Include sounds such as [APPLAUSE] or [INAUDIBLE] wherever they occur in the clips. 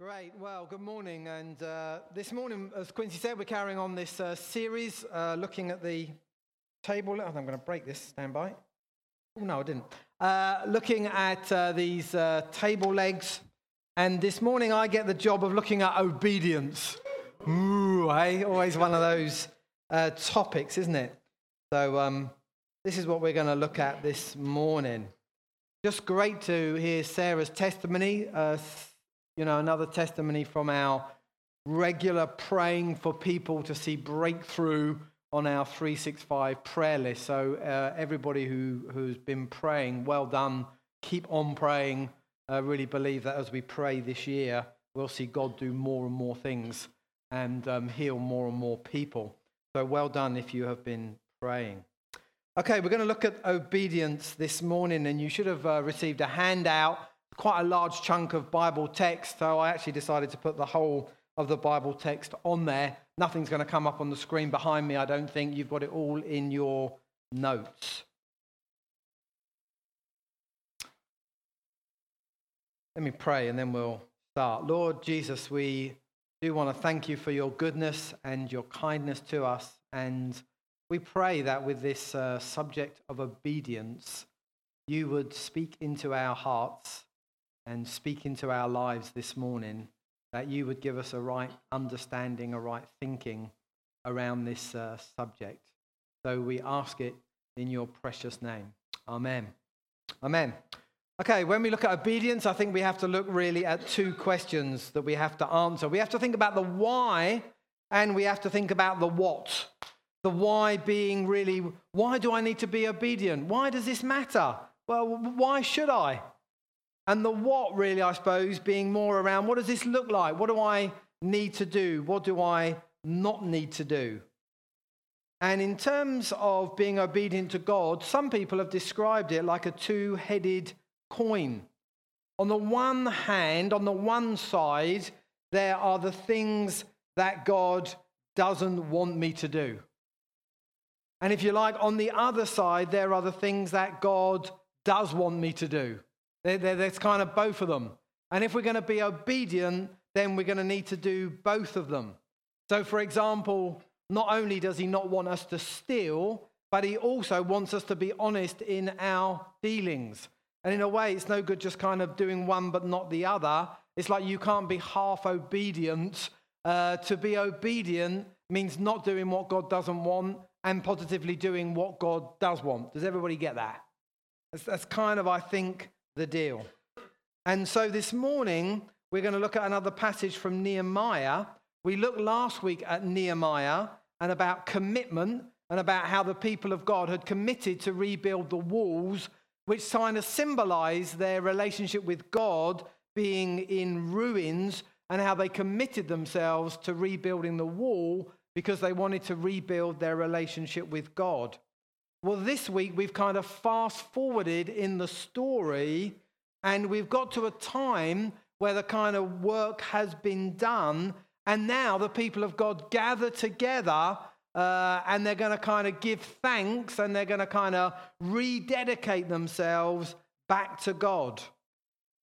Great. Well, good morning. And uh, this morning, as Quincy said, we're carrying on this uh, series uh, looking at the table. I'm going to break this. Stand by. Oh, no, I didn't. Uh, looking at uh, these uh, table legs. And this morning, I get the job of looking at obedience. Ooh, hey? Always one of those topics, isn't it? So, um, this is what we're going to look at this morning. Just great to hear Sarah's testimony you know, another testimony from our regular praying for people to see breakthrough on our 365 prayer list. So, uh, everybody who, who's been praying, well done. Keep on praying. I really believe that as we pray this year, we'll see God do more and more things and um, heal more and more people. So, well done if you have been praying. Okay, we're going to look at obedience this morning, and you should have uh, received a handout quite a large chunk of Bible text, so I actually decided to put the whole of the Bible text on there. Nothing's going to come up on the screen behind me, I don't think. You've got it all in your notes. Let me pray and then we'll start. Lord Jesus, we do want to thank you for your goodness and your kindness to us. And we pray that with this uh, subject of obedience, you would speak into our hearts and speak into our lives this morning, that you would give us a right understanding, a right thinking around this uh, subject. So we ask it in your precious name. Amen. Amen. Okay, when we look at obedience, I think we have to look really at two questions that we have to answer. We have to think about the why and we have to think about the what. The why being really, why do I need to be obedient? Why does this matter? Well, why should I? And the what, really, I suppose, being more around what does this look like? What do I need to do? What do I not need to do? And in terms of being obedient to God, some people have described it like a two headed coin. On the one hand, on the one side, there are the things that God doesn't want me to do. And if you like, on the other side, there are the things that God does want me to do. There's kind of both of them. And if we're going to be obedient, then we're going to need to do both of them. So, for example, not only does he not want us to steal, but he also wants us to be honest in our dealings. And in a way, it's no good just kind of doing one but not the other. It's like you can't be half obedient. Uh, to be obedient means not doing what God doesn't want and positively doing what God does want. Does everybody get that? That's, that's kind of, I think, the deal. And so this morning, we're going to look at another passage from Nehemiah. We looked last week at Nehemiah and about commitment and about how the people of God had committed to rebuild the walls, which kind of symbolize their relationship with God being in ruins and how they committed themselves to rebuilding the wall because they wanted to rebuild their relationship with God. Well, this week we've kind of fast forwarded in the story, and we've got to a time where the kind of work has been done, and now the people of God gather together. Uh, and they're going to kind of give thanks and they're going to kind of rededicate themselves back to God.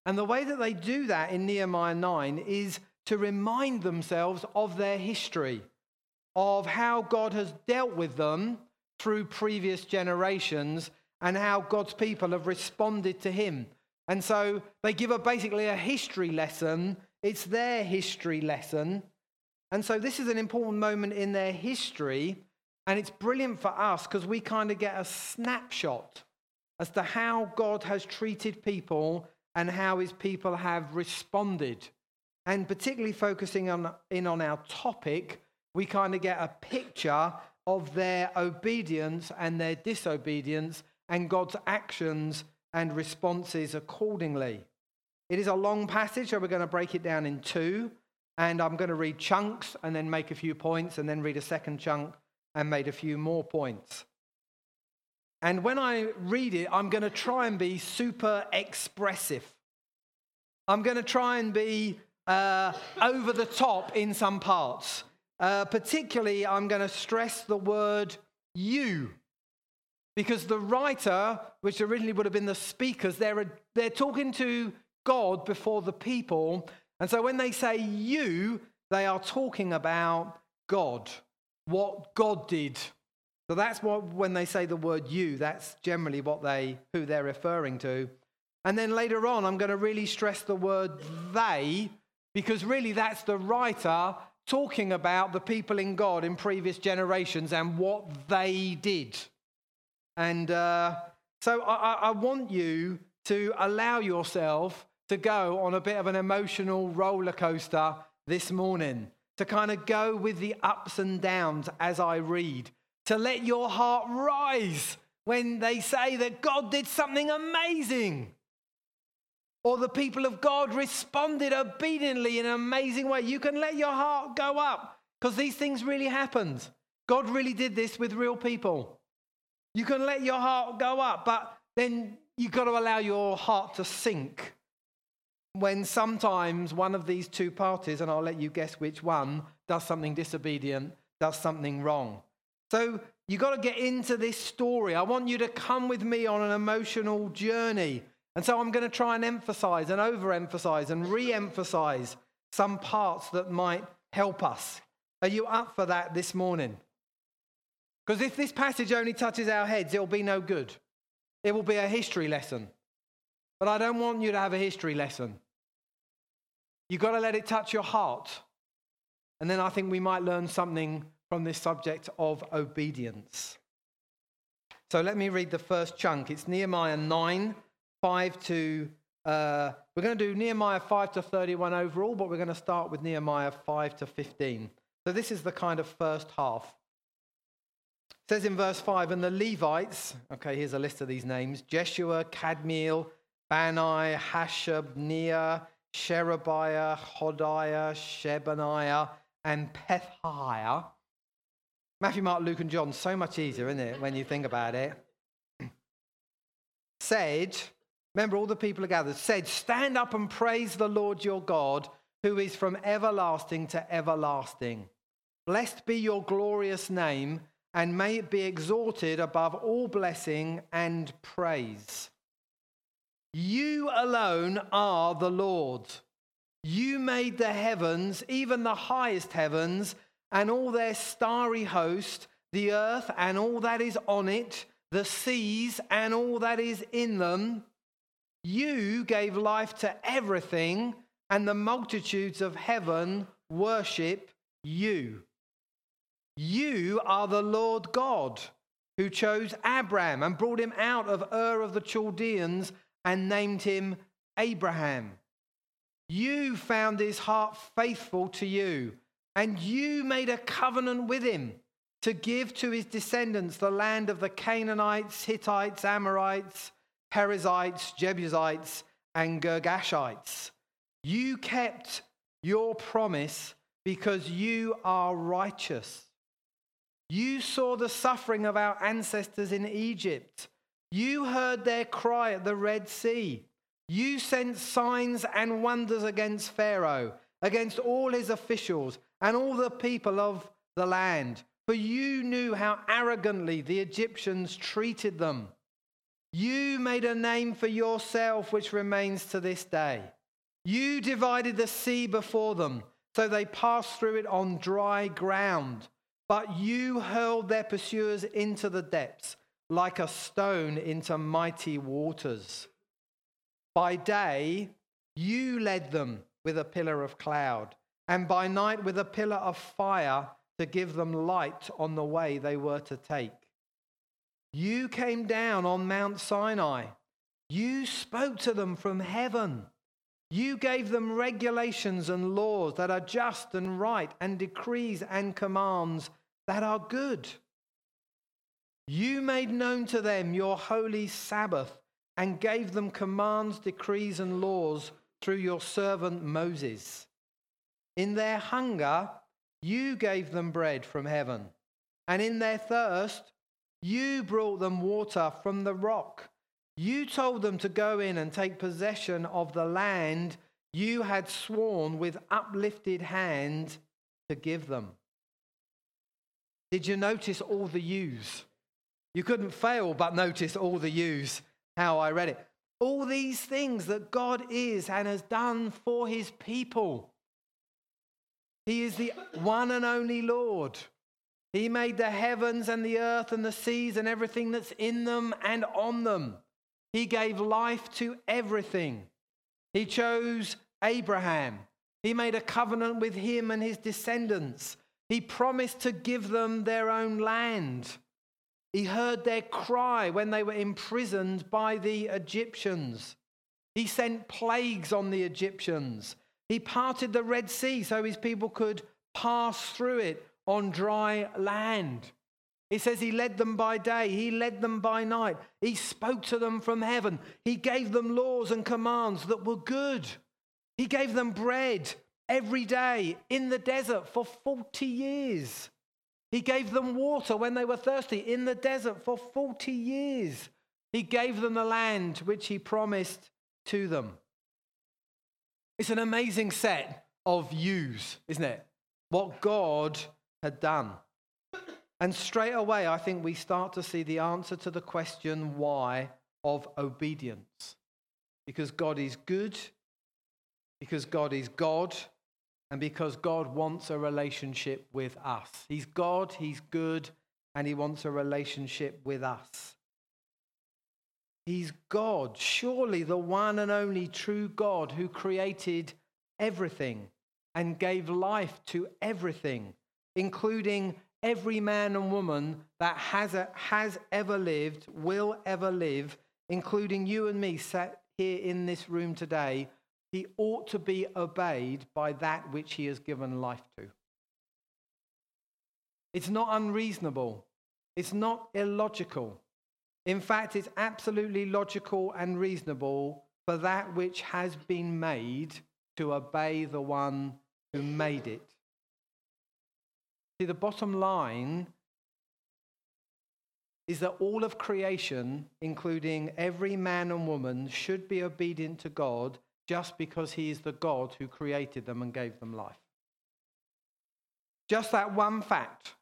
And the way that they do that in Nehemiah 9 is to remind themselves of their history, of how God has dealt with them through previous generations and how God's people have responded to him. And so they give a, basically a history lesson. It's their history lesson. And so this is an important moment in their history. And it's brilliant for us because we kind of get a snapshot as to how God has treated people and how his people have responded. And particularly focusing on, in on our topic, we kind of get a picture of their obedience and their disobedience and God's actions and responses accordingly. It is a long passage, so we're going to break it down in two. And I'm going to read chunks and then make a few points, and then read a second chunk and make a few more points. And when I read it, I'm going to try and be super expressive. I'm going to try and be uh, over the top in some parts. Uh, particularly, I'm going to stress the word you. Because the writer, which originally would have been the speakers, they're, they're talking to God before the people. And so when they say you, they are talking about God, what God did. So that's what when they say the word you, that's generally what they who they're referring to. And then later on I'm going to really stress the word they because really that's the writer talking about the people in God in previous generations and what they did. And uh, so I, I want you to allow yourself to go on a bit of an emotional roller coaster this morning, to kind of go with the ups and downs as I read, to let your heart rise when they say that God did something amazing. Or the people of God responded obediently in an amazing way. You can let your heart go up because these things really happened. God really did this with real people. You can let your heart go up, but then you've got to allow your heart to sink when sometimes one of these two parties, and I'll let you guess which one, does something disobedient, does something wrong. So you've got to get into this story. I want you to come with me on an emotional journey. And so I'm going to try and emphasize and overemphasize and re emphasize some parts that might help us. Are you up for that this morning? Because if this passage only touches our heads, it'll be no good. It will be a history lesson. But I don't want you to have a history lesson. You've got to let it touch your heart. And then I think we might learn something from this subject of obedience. So let me read the first chunk. It's Nehemiah 9, 5 to. Uh, we're going to do Nehemiah 5 to 31 overall, but we're going to start with Nehemiah 5 to 15. So this is the kind of first half. It says in verse 5, and the Levites, okay, here's a list of these names Jeshua, Kadmiel, Bani, Hashabniah, Sherebiah, Hodiah, Shebaniah, and Pethiah. Matthew, Mark, Luke, and John, so much easier, isn't it, when you think about it? [CLEARS THROAT] said, remember all the people are gathered, said, Stand up and praise the Lord your God, who is from everlasting to everlasting. Blessed be your glorious name, and may it be exalted above all blessing and praise. You alone are the Lord. You made the heavens, even the highest heavens, and all their starry host, the earth and all that is on it, the seas and all that is in them. You gave life to everything, and the multitudes of heaven worship you. You are the Lord God who chose Abram and brought him out of Ur of the Chaldeans and named him Abraham. You found his heart faithful to you, and you made a covenant with him to give to his descendants the land of the Canaanites, Hittites, Amorites, Perizzites, Jebusites, and Girgashites. You kept your promise because you are righteous. You saw the suffering of our ancestors in Egypt you heard their cry at the Red Sea. You sent signs and wonders against Pharaoh, against all his officials, and all the people of the land. For you knew how arrogantly the Egyptians treated them. You made a name for yourself, which remains to this day. You divided the sea before them, so they passed through it on dry ground. But you hurled their pursuers into the depths like a stone into mighty waters. By day, you led them with a pillar of cloud, and by night with a pillar of fire to give them light on the way they were to take. You came down on Mount Sinai. You spoke to them from heaven. You gave them regulations and laws that are just and right, and decrees and commands that are good. You made known to them your holy Sabbath and gave them commands, decrees, and laws through your servant Moses. In their hunger, you gave them bread from heaven, and in their thirst, you brought them water from the rock. You told them to go in and take possession of the land you had sworn with uplifted hand to give them. Did you notice all the yous? You couldn't fail but notice all the yous, how I read it. All these things that God is and has done for his people. He is the one and only Lord. He made the heavens and the earth and the seas and everything that's in them and on them. He gave life to everything. He chose Abraham. He made a covenant with him and his descendants. He promised to give them their own land. He heard their cry when they were imprisoned by the Egyptians. He sent plagues on the Egyptians. He parted the Red Sea so his people could pass through it on dry land. He says he led them by day, he led them by night. He spoke to them from heaven. He gave them laws and commands that were good. He gave them bread every day in the desert for 40 years. He gave them water when they were thirsty in the desert for 40 years. He gave them the land which he promised to them. It's an amazing set of yous, isn't it? What God had done. And straight away, I think we start to see the answer to the question why of obedience. Because God is good, because God is God, and because God wants a relationship with us. He's God, He's good, and He wants a relationship with us. He's God, surely the one and only true God who created everything and gave life to everything, including every man and woman that has, a, has ever lived, will ever live, including you and me sat here in this room today he ought to be obeyed by that which he has given life to. It's not unreasonable. It's not illogical. In fact, it's absolutely logical and reasonable for that which has been made to obey the one who made it. See, the bottom line is that all of creation, including every man and woman, should be obedient to God just because he is the God who created them and gave them life. Just that one fact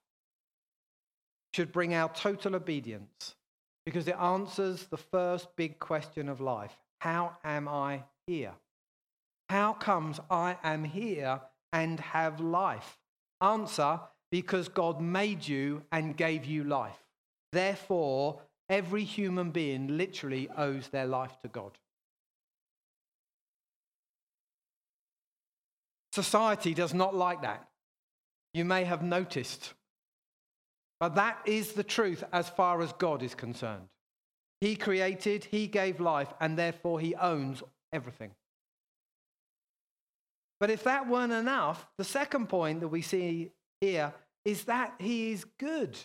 should bring our total obedience because it answers the first big question of life How am I here? How comes I am here and have life? Answer because God made you and gave you life. Therefore, every human being literally owes their life to God. Society does not like that. You may have noticed. But that is the truth as far as God is concerned. He created, He gave life, and therefore He owns everything. But if that weren't enough, the second point that we see here is that He is good.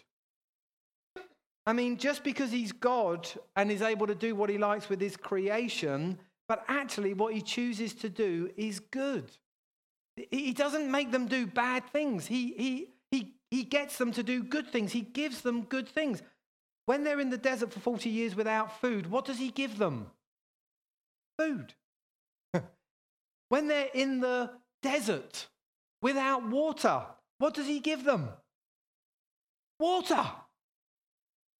I mean, just because He's God and is able to do what He likes with His creation, but actually what He chooses to do is good. He doesn't make them do bad things. He, he, he, he gets them to do good things. He gives them good things. When they're in the desert for 40 years without food, what does he give them? Food. [LAUGHS] when they're in the desert without water, what does he give them? Water.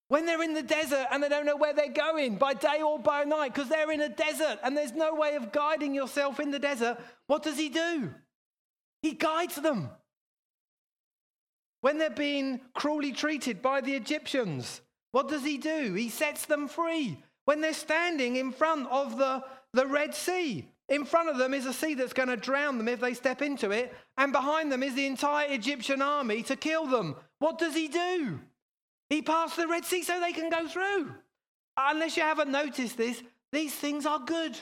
When they're in the desert and they don't know where they're going by day or by night because they're in a desert and there's no way of guiding yourself in the desert, what does he do? He guides them. When they're being cruelly treated by the Egyptians, what does he do? He sets them free. When they're standing in front of the, the Red Sea, in front of them is a sea that's going to drown them if they step into it, and behind them is the entire Egyptian army to kill them. What does he do? He passed the Red Sea so they can go through. Unless you haven't noticed this, these things are good.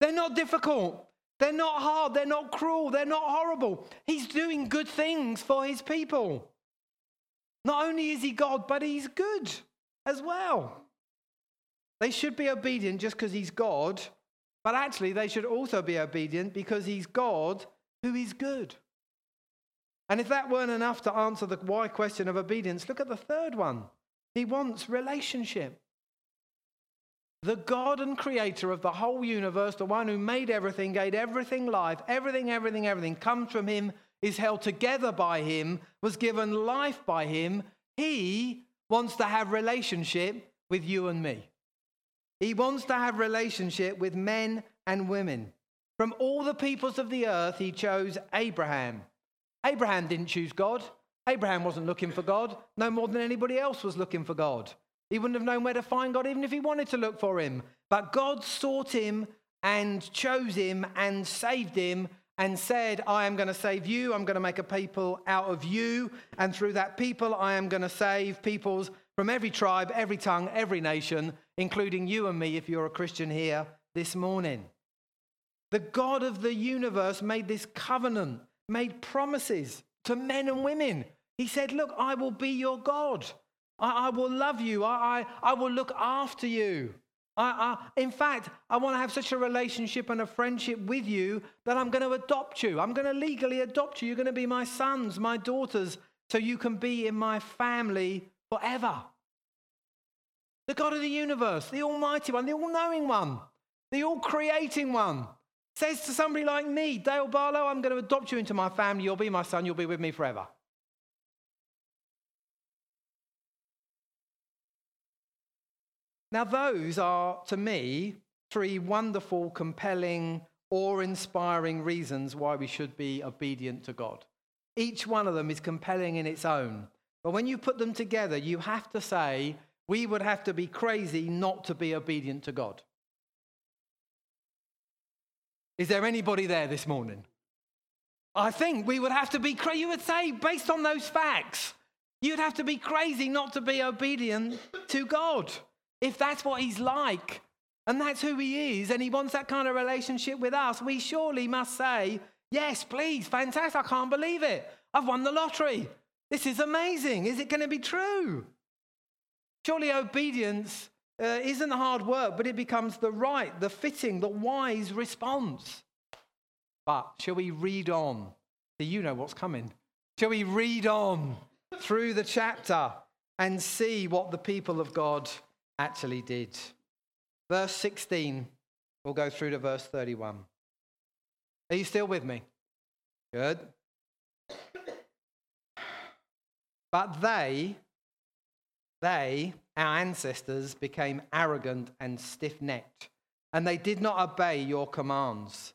They're not difficult. They're not hard, they're not cruel, they're not horrible. He's doing good things for his people. Not only is he God, but he's good as well. They should be obedient just because he's God, but actually they should also be obedient because he's God who is good. And if that weren't enough to answer the why question of obedience, look at the third one. He wants relationship. The God and creator of the whole universe, the one who made everything, gave everything life, everything, everything, everything comes from him, is held together by him, was given life by him. He wants to have relationship with you and me. He wants to have relationship with men and women. From all the peoples of the earth, he chose Abraham. Abraham didn't choose God. Abraham wasn't looking for God, no more than anybody else was looking for God. He wouldn't have known where to find God even if he wanted to look for him. But God sought him and chose him and saved him and said, I am going to save you. I'm going to make a people out of you. And through that people, I am going to save peoples from every tribe, every tongue, every nation, including you and me if you're a Christian here this morning. The God of the universe made this covenant, made promises to men and women. He said, Look, I will be your God. I, I will love you. I, I, I will look after you. In fact, I want to have such a relationship and a friendship with you that I'm going to adopt you. I'm going to legally adopt you. You're going to be my sons, my daughters, so you can be in my family forever. The God of the universe, the Almighty One, the All Knowing One, the All Creating One, says to somebody like me, Dale Barlow, I'm going to adopt you into my family. You'll be my son. You'll be with me forever. Now, those are, to me, three wonderful, compelling, awe inspiring reasons why we should be obedient to God. Each one of them is compelling in its own. But when you put them together, you have to say, we would have to be crazy not to be obedient to God. Is there anybody there this morning? I think we would have to be crazy. You would say, based on those facts, you'd have to be crazy not to be obedient to God if that's what he's like and that's who he is and he wants that kind of relationship with us, we surely must say, Yes, please, fantastic. I can't believe it. I've won the lottery. This is amazing. Is it going to be true? Surely obedience uh, isn't hard work, but it becomes the right, the fitting, the wise response. But shall we read on? Do you know what's coming? Shall we read on through the chapter and see what the people of God actually did. Verse 16, we'll go through to verse 31. Are you still with me? Good. But they, they, our ancestors, became arrogant and stiff necked, and they did not obey your commands.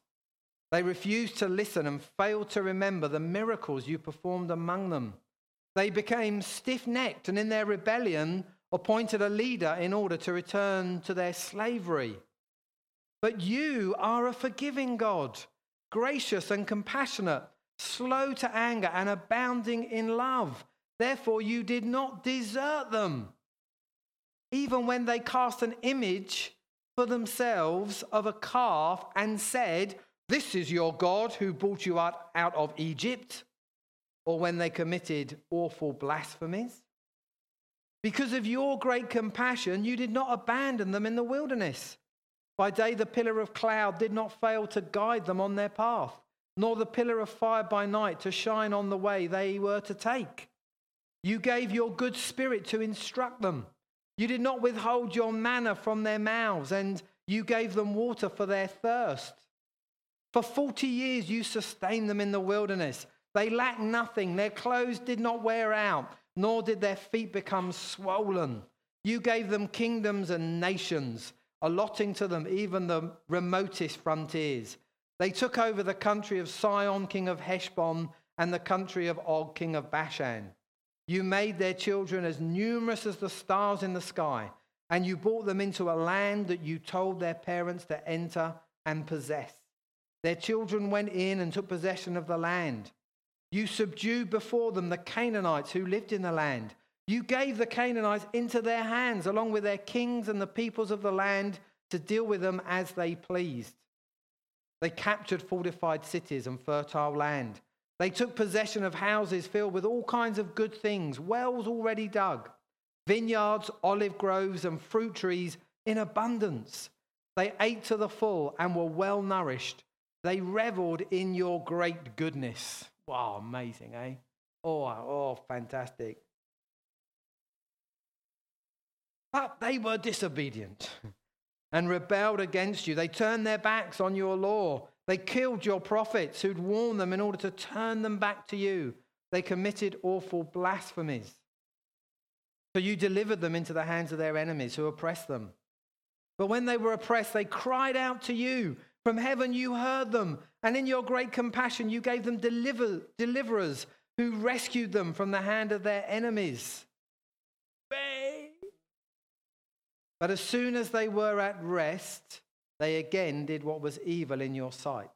They refused to listen and failed to remember the miracles you performed among them. They became stiff necked, and in their rebellion, appointed a leader in order to return to their slavery. But you are a forgiving God, gracious and compassionate, slow to anger and abounding in love. Therefore, you did not desert them, even when they cast an image for themselves of a calf and said, This is your God who brought you out, out of Egypt, or when they committed awful blasphemies. Because of your great compassion, you did not abandon them in the wilderness. By day, the pillar of cloud did not fail to guide them on their path, nor the pillar of fire by night to shine on the way they were to take. You gave your good spirit to instruct them. You did not withhold your manna from their mouths, and you gave them water for their thirst. For 40 years you sustained them in the wilderness. They lacked nothing, their clothes did not wear out nor did their feet become swollen. You gave them kingdoms and nations, allotting to them even the remotest frontiers. They took over the country of Sihon, king of Heshbon, and the country of Og, king of Bashan. You made their children as numerous as the stars in the sky, and you brought them into a land that you told their parents to enter and possess. Their children went in and took possession of the land. You subdued before them the Canaanites who lived in the land. You gave the Canaanites into their hands, along with their kings and the peoples of the land, to deal with them as they pleased. They captured fortified cities and fertile land. They took possession of houses filled with all kinds of good things, wells already dug, vineyards, olive groves, and fruit trees in abundance. They ate to the full and were well nourished. They reveled in your great goodness. Wow, amazing, eh? Oh, oh, fantastic. But they were disobedient [LAUGHS] and rebelled against you. They turned their backs on your law. They killed your prophets who'd warned them in order to turn them back to you. They committed awful blasphemies. So you delivered them into the hands of their enemies who oppressed them. But when they were oppressed, they cried out to you. From heaven you heard them, and in your great compassion you gave them deliver, deliverers who rescued them from the hand of their enemies. But as soon as they were at rest, they again did what was evil in your sight.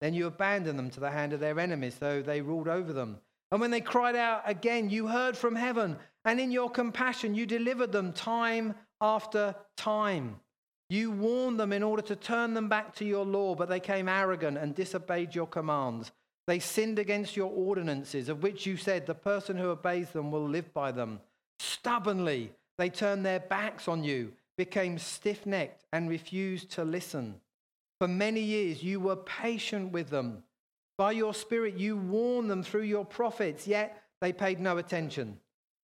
Then you abandoned them to the hand of their enemies, though they ruled over them. And when they cried out again, you heard from heaven, and in your compassion you delivered them time after time. You warned them in order to turn them back to your law, but they came arrogant and disobeyed your commands. They sinned against your ordinances, of which you said, The person who obeys them will live by them. Stubbornly, they turned their backs on you, became stiff necked, and refused to listen. For many years, you were patient with them. By your Spirit, you warned them through your prophets, yet they paid no attention.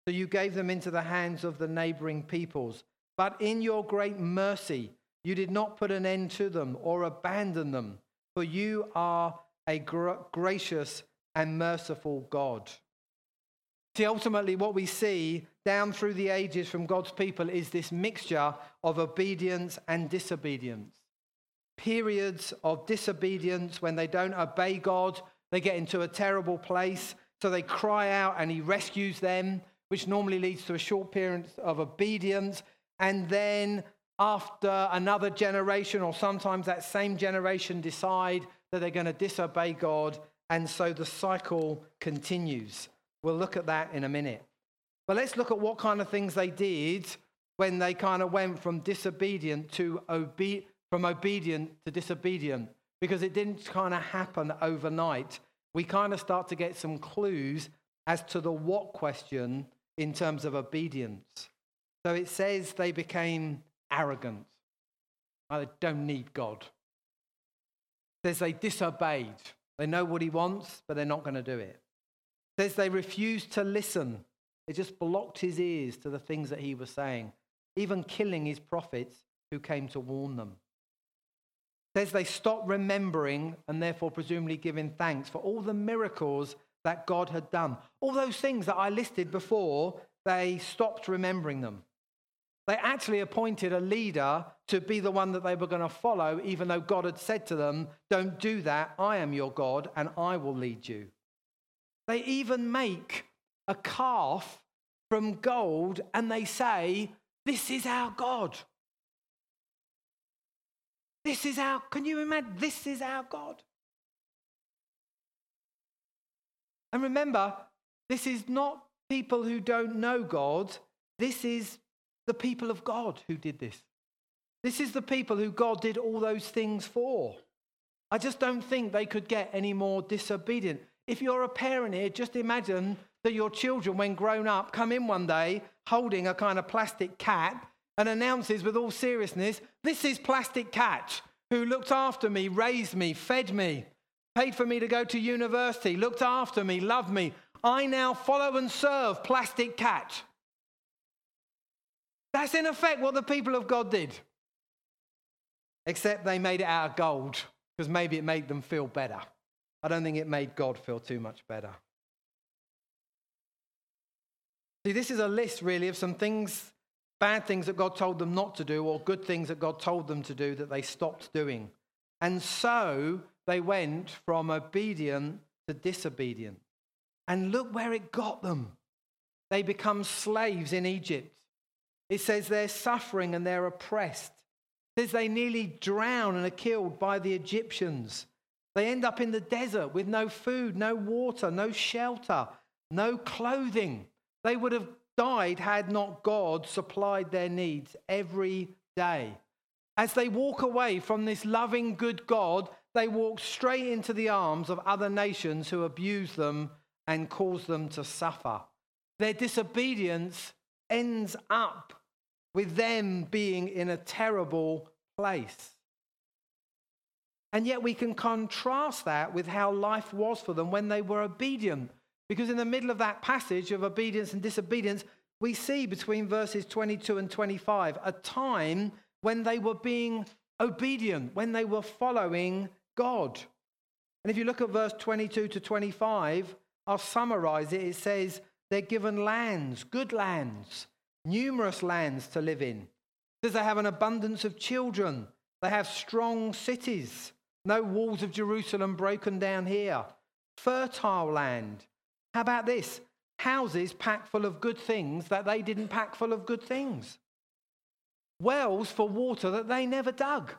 So you gave them into the hands of the neighboring peoples. But in your great mercy, you did not put an end to them or abandon them, for you are a gracious and merciful God. See, ultimately, what we see down through the ages from God's people is this mixture of obedience and disobedience. Periods of disobedience when they don't obey God, they get into a terrible place, so they cry out and He rescues them, which normally leads to a short period of obedience. And then after another generation, or sometimes that same generation, decide that they're going to disobey God. And so the cycle continues. We'll look at that in a minute. But let's look at what kind of things they did when they kind of went from disobedient to obe- from obedient to disobedient, because it didn't kind of happen overnight. We kind of start to get some clues as to the what question in terms of obedience. So it says they became arrogant. I don't need God. It says they disobeyed. They know what he wants, but they're not going to do it. Says they refused to listen. They just blocked his ears to the things that he was saying, even killing his prophets who came to warn them. It says they stopped remembering and therefore presumably giving thanks for all the miracles that God had done. All those things that I listed before, they stopped remembering them. They actually appointed a leader to be the one that they were going to follow, even though God had said to them, Don't do that. I am your God and I will lead you. They even make a calf from gold and they say, This is our God. This is our, can you imagine? This is our God. And remember, this is not people who don't know God. This is the people of God who did this. This is the people who God did all those things for. I just don't think they could get any more disobedient. If you're a parent here, just imagine that your children, when grown up, come in one day holding a kind of plastic cat and announces with all seriousness, This is Plastic Cat, who looked after me, raised me, fed me, paid for me to go to university, looked after me, loved me. I now follow and serve Plastic Cat. That's in effect what the people of God did. Except they made it out of gold because maybe it made them feel better. I don't think it made God feel too much better. See, this is a list really of some things, bad things that God told them not to do, or good things that God told them to do that they stopped doing. And so they went from obedient to disobedient. And look where it got them. They become slaves in Egypt. It says they're suffering and they're oppressed. It says they nearly drown and are killed by the Egyptians. They end up in the desert with no food, no water, no shelter, no clothing. They would have died had not God supplied their needs every day. As they walk away from this loving, good God, they walk straight into the arms of other nations who abuse them and cause them to suffer. Their disobedience ends up with them being in a terrible place. And yet we can contrast that with how life was for them when they were obedient. Because in the middle of that passage of obedience and disobedience, we see between verses 22 and 25 a time when they were being obedient, when they were following God. And if you look at verse 22 to 25, I'll summarize it. It says, They're given lands, good lands, numerous lands to live in. Does they have an abundance of children? They have strong cities. No walls of Jerusalem broken down here. Fertile land. How about this? Houses packed full of good things that they didn't pack full of good things. Wells for water that they never dug.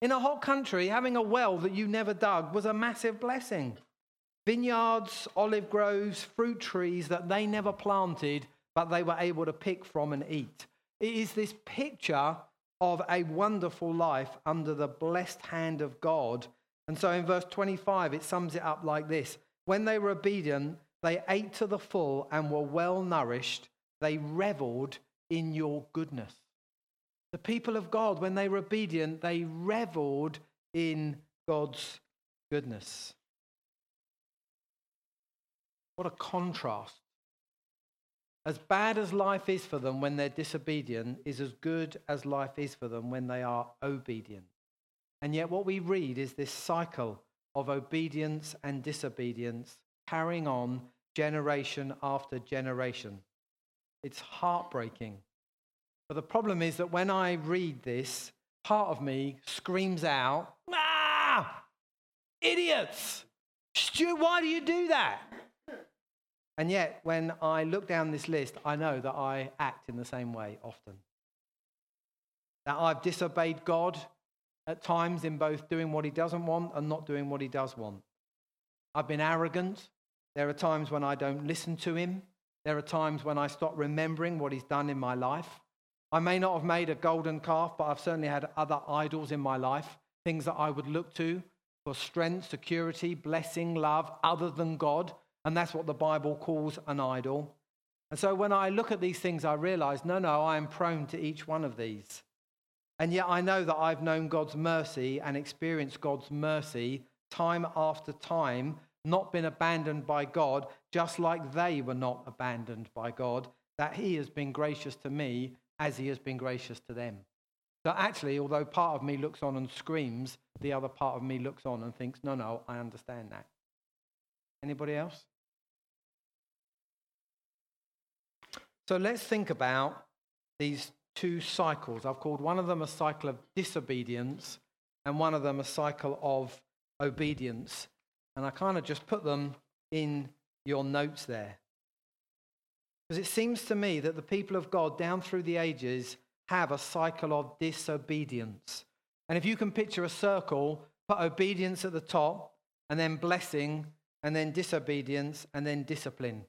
In a hot country, having a well that you never dug was a massive blessing. Vineyards, olive groves, fruit trees that they never planted, but they were able to pick from and eat. It is this picture of a wonderful life under the blessed hand of God. And so in verse 25, it sums it up like this When they were obedient, they ate to the full and were well nourished. They reveled in your goodness. The people of God, when they were obedient, they reveled in God's goodness. What a contrast as bad as life is for them when they're disobedient is as good as life is for them when they are obedient. And yet, what we read is this cycle of obedience and disobedience carrying on generation after generation. It's heartbreaking. But the problem is that when I read this, part of me screams out, Ah! Idiots! Stu, why do you do that? And yet, when I look down this list, I know that I act in the same way often. That I've disobeyed God at times in both doing what he doesn't want and not doing what he does want. I've been arrogant. There are times when I don't listen to him. There are times when I stop remembering what he's done in my life. I may not have made a golden calf, but I've certainly had other idols in my life, things that I would look to for strength, security, blessing, love, other than God. And that's what the Bible calls an idol. And so when I look at these things, I realize no, no, I am prone to each one of these. And yet I know that I've known God's mercy and experienced God's mercy time after time, not been abandoned by God, just like they were not abandoned by God, that He has been gracious to me as He has been gracious to them. So actually, although part of me looks on and screams, the other part of me looks on and thinks, no, no, I understand that. Anybody else? So let's think about these two cycles. I've called one of them a cycle of disobedience and one of them a cycle of obedience. And I kind of just put them in your notes there. Because it seems to me that the people of God down through the ages have a cycle of disobedience. And if you can picture a circle, put obedience at the top, and then blessing, and then disobedience, and then discipline.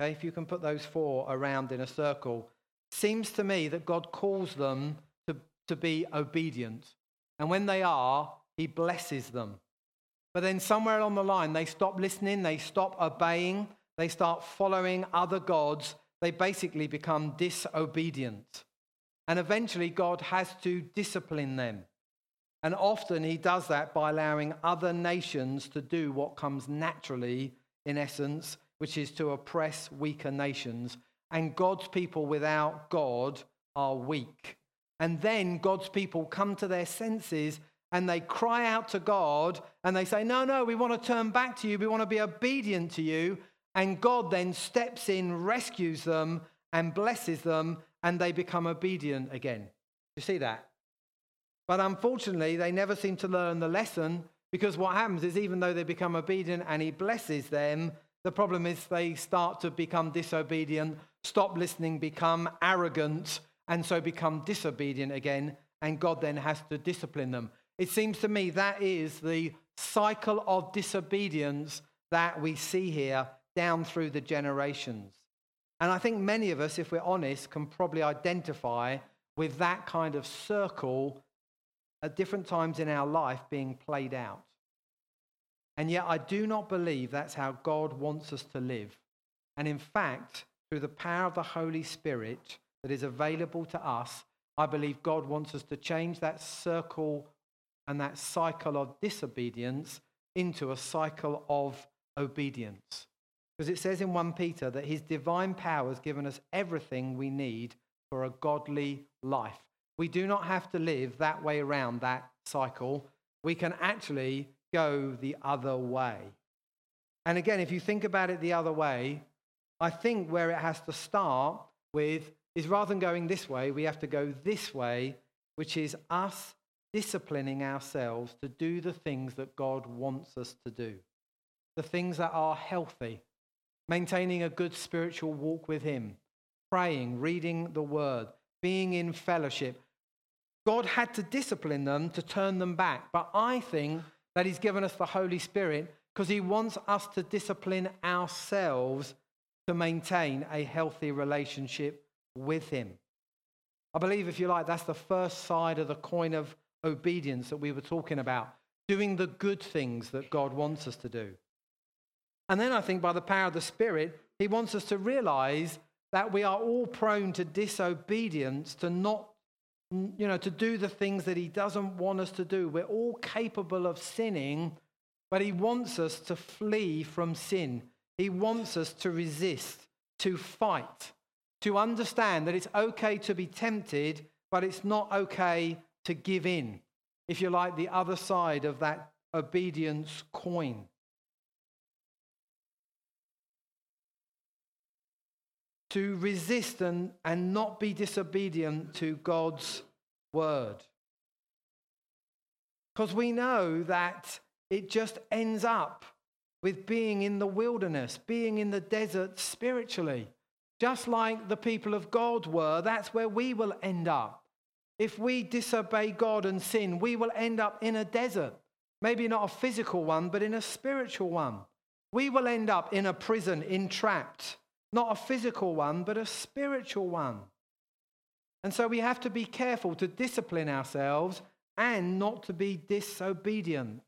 Okay, if you can put those four around in a circle, seems to me that God calls them to, to be obedient. And when they are, he blesses them. But then somewhere along the line, they stop listening, they stop obeying, they start following other gods. They basically become disobedient. And eventually, God has to discipline them. And often, he does that by allowing other nations to do what comes naturally, in essence, which is to oppress weaker nations. And God's people without God are weak. And then God's people come to their senses and they cry out to God and they say, No, no, we want to turn back to you. We want to be obedient to you. And God then steps in, rescues them, and blesses them, and they become obedient again. You see that? But unfortunately, they never seem to learn the lesson because what happens is, even though they become obedient and He blesses them, the problem is they start to become disobedient, stop listening, become arrogant, and so become disobedient again, and God then has to discipline them. It seems to me that is the cycle of disobedience that we see here down through the generations. And I think many of us, if we're honest, can probably identify with that kind of circle at different times in our life being played out. And yet, I do not believe that's how God wants us to live. And in fact, through the power of the Holy Spirit that is available to us, I believe God wants us to change that circle and that cycle of disobedience into a cycle of obedience. Because it says in 1 Peter that his divine power has given us everything we need for a godly life. We do not have to live that way around that cycle. We can actually go the other way. And again, if you think about it the other way, I think where it has to start with is rather than going this way, we have to go this way, which is us disciplining ourselves to do the things that God wants us to do, the things that are healthy, maintaining a good spiritual walk with Him, praying, reading the Word, being in fellowship. God had to discipline them to turn them back, but I think that He's given us the Holy Spirit because He wants us to discipline ourselves to maintain a healthy relationship with Him. I believe, if you like, that's the first side of the coin of obedience that we were talking about, doing the good things that God wants us to do. And then I think by the power of the Spirit, He wants us to realize that we are all prone to disobedience, to not, you know, to do the things that He doesn't want us to do. We're all capable of sinning, but He wants us to flee from sin. He wants us to resist, to fight, to understand that it's okay to be tempted, but it's not okay to give in. If you like, the other side of that obedience coin. To resist and, and not be disobedient to God's word. Because we know that it just ends up with being in the wilderness, being in the desert spiritually. Just like the people of God were, that's where we will end up. If we disobey God and sin, we will end up in a desert. Maybe not a physical one, but in a spiritual one. We will end up in a prison, entrapped. Not a physical one, but a spiritual one. And so we have to be careful to discipline ourselves and not to be disobedient.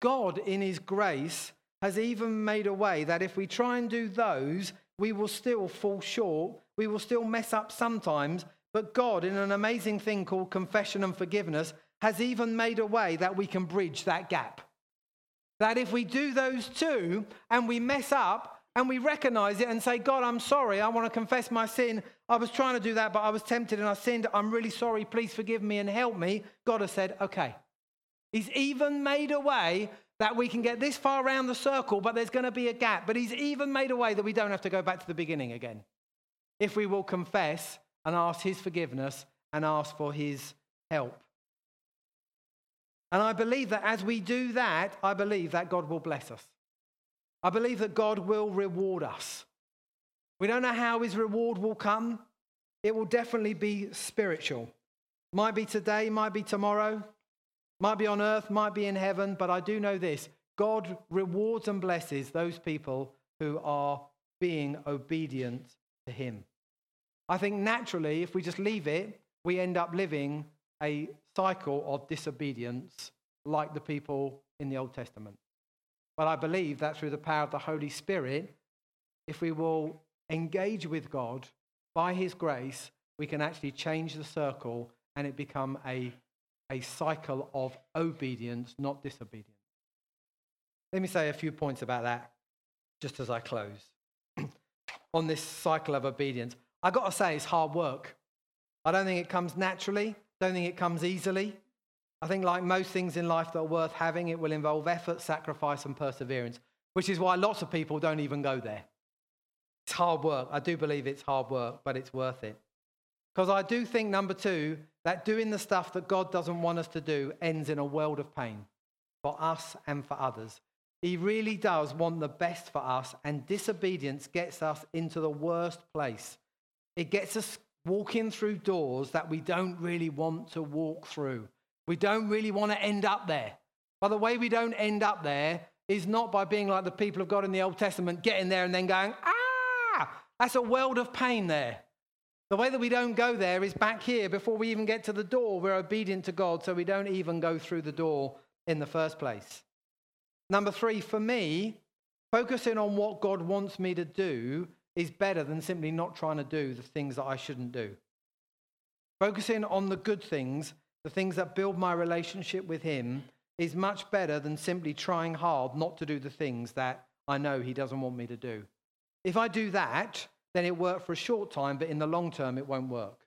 God, in His grace, has even made a way that if we try and do those, we will still fall short. We will still mess up sometimes. But God, in an amazing thing called confession and forgiveness, has even made a way that we can bridge that gap. That if we do those two and we mess up and we recognize it and say, God, I'm sorry, I want to confess my sin. I was trying to do that, but I was tempted and I sinned. I'm really sorry. Please forgive me and help me. God has said, okay, He's even made a way that we can get this far around the circle, but there's going to be a gap. But he's even made a way that we don't have to go back to the beginning again. If we will confess and ask his forgiveness and ask for his help. And I believe that as we do that, I believe that God will bless us. I believe that God will reward us. We don't know how his reward will come. It will definitely be spiritual. Might be today, might be tomorrow, might be on earth, might be in heaven, but I do know this God rewards and blesses those people who are being obedient to Him. I think naturally, if we just leave it, we end up living a cycle of disobedience like the people in the Old Testament. But I believe that through the power of the Holy Spirit, if we will engage with God by His grace, we can actually change the circle and it become a a cycle of obedience, not disobedience. Let me say a few points about that just as I close. [CLEARS THROAT] On this cycle of obedience, I got to say it's hard work. I don't think it comes naturally, don't think it comes easily. I think, like most things in life that are worth having, it will involve effort, sacrifice, and perseverance, which is why lots of people don't even go there. It's hard work. I do believe it's hard work, but it's worth it. Because I do think, number two, that doing the stuff that God doesn't want us to do ends in a world of pain for us and for others. He really does want the best for us, and disobedience gets us into the worst place. It gets us walking through doors that we don't really want to walk through. We don't really want to end up there. But the way we don't end up there is not by being like the people of God in the Old Testament, getting there and then going, ah, that's a world of pain there. The way that we don't go there is back here before we even get to the door. We're obedient to God, so we don't even go through the door in the first place. Number three, for me, focusing on what God wants me to do is better than simply not trying to do the things that I shouldn't do. Focusing on the good things, the things that build my relationship with Him, is much better than simply trying hard not to do the things that I know He doesn't want me to do. If I do that, then it worked for a short time, but in the long term, it won't work.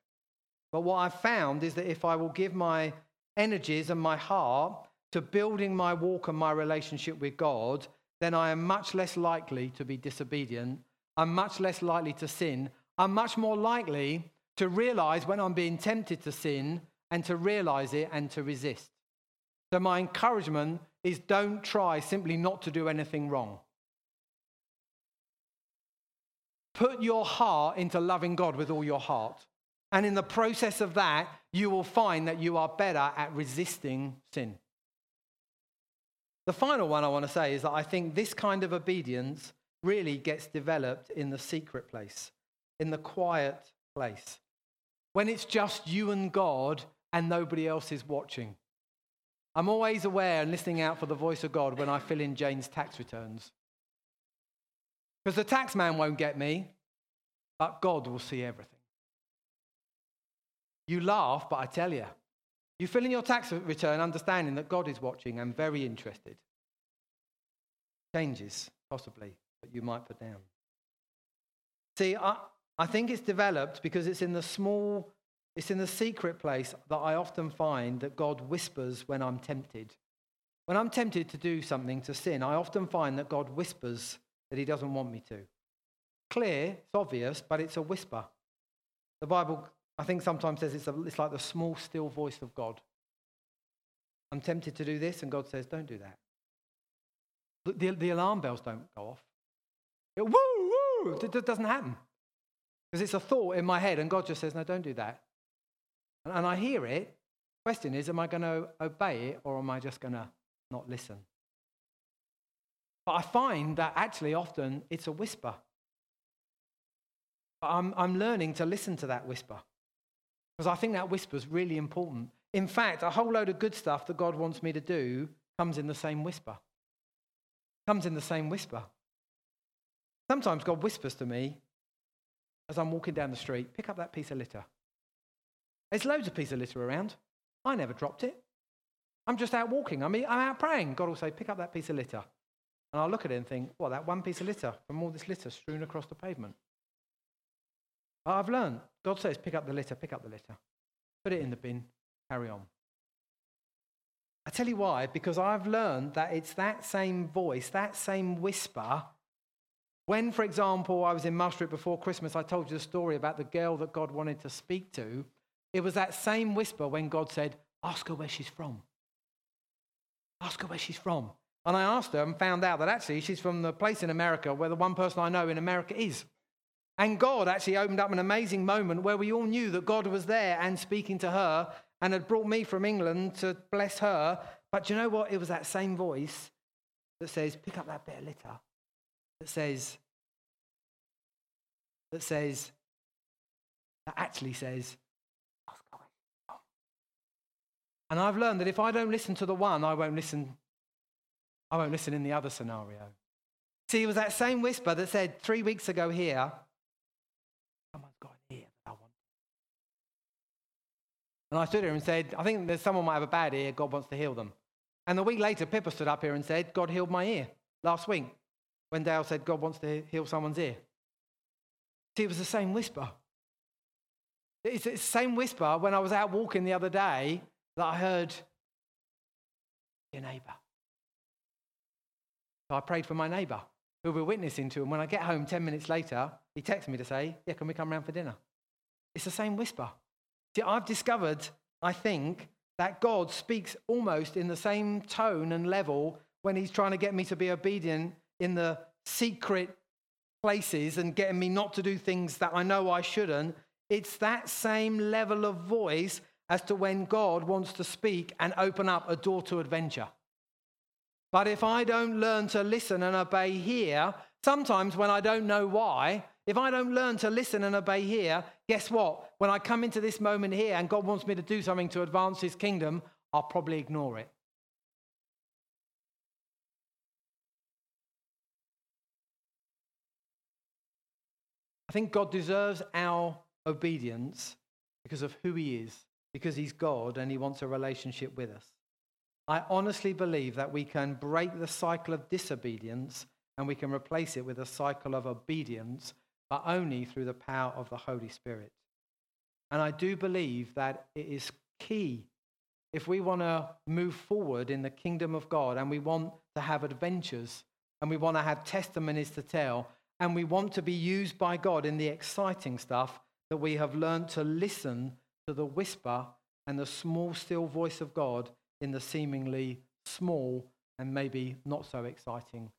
But what I've found is that if I will give my energies and my heart to building my walk and my relationship with God, then I am much less likely to be disobedient. I'm much less likely to sin. I'm much more likely to realize when I'm being tempted to sin and to realize it and to resist. So, my encouragement is don't try simply not to do anything wrong. Put your heart into loving God with all your heart. And in the process of that, you will find that you are better at resisting sin. The final one I want to say is that I think this kind of obedience really gets developed in the secret place, in the quiet place, when it's just you and God and nobody else is watching. I'm always aware and listening out for the voice of God when I fill in Jane's tax returns. Because the tax man won't get me, but God will see everything. You laugh, but I tell you, you fill in your tax return understanding that God is watching and very interested. Changes, possibly, that you might put down. See, I, I think it's developed because it's in the small it's in the secret place that I often find that God whispers when I'm tempted. When I'm tempted to do something, to sin, I often find that God whispers that he doesn't want me to. Clear, it's obvious, but it's a whisper. The Bible, I think, sometimes says it's, a, it's like the small, still voice of God. I'm tempted to do this, and God says, don't do that. The, the alarm bells don't go off. It, woo, woo, it doesn't happen. Because it's a thought in my head, and God just says, no, don't do that. And I hear it. Question is, am I going to obey it or am I just going to not listen? But I find that actually often it's a whisper. I'm, I'm learning to listen to that whisper because I think that whisper is really important. In fact, a whole load of good stuff that God wants me to do comes in the same whisper. Comes in the same whisper. Sometimes God whispers to me as I'm walking down the street, pick up that piece of litter. There's loads of pieces of litter around. I never dropped it. I'm just out walking. I mean, I'm out praying. God will say, pick up that piece of litter. And I'll look at it and think, well, that one piece of litter from all this litter strewn across the pavement. I've learned. God says, pick up the litter, pick up the litter. Put it in the bin, carry on. I tell you why, because I've learned that it's that same voice, that same whisper. When, for example, I was in Maastricht before Christmas, I told you the story about the girl that God wanted to speak to. It was that same whisper when God said, Ask her where she's from. Ask her where she's from. And I asked her and found out that actually she's from the place in America where the one person I know in America is. And God actually opened up an amazing moment where we all knew that God was there and speaking to her and had brought me from England to bless her. But you know what? It was that same voice that says, Pick up that bit of litter. That says, that says, that actually says, and I've learned that if I don't listen to the one, I won't listen. I won't listen in the other scenario. See, it was that same whisper that said three weeks ago here, someone's got an ear that I want. And I stood here and said, I think there's someone might have a bad ear, God wants to heal them. And a week later, Pippa stood up here and said, God healed my ear last week when Dale said, God wants to heal someone's ear. See, it was the same whisper. It's the same whisper when I was out walking the other day that I heard your neighbor. So I prayed for my neighbor who we're witnessing to. And when I get home 10 minutes later, he texts me to say, Yeah, can we come round for dinner? It's the same whisper. See, I've discovered, I think, that God speaks almost in the same tone and level when he's trying to get me to be obedient in the secret places and getting me not to do things that I know I shouldn't. It's that same level of voice as to when God wants to speak and open up a door to adventure. But if I don't learn to listen and obey here, sometimes when I don't know why, if I don't learn to listen and obey here, guess what? When I come into this moment here and God wants me to do something to advance his kingdom, I'll probably ignore it. I think God deserves our obedience because of who he is because he's God and he wants a relationship with us. I honestly believe that we can break the cycle of disobedience and we can replace it with a cycle of obedience, but only through the power of the Holy Spirit. And I do believe that it is key if we want to move forward in the kingdom of God and we want to have adventures and we want to have testimonies to tell. and we want to be used by God in the exciting stuff that we have learned to listen to the whisper and the small, still voice of God in the seemingly small and maybe not so exciting.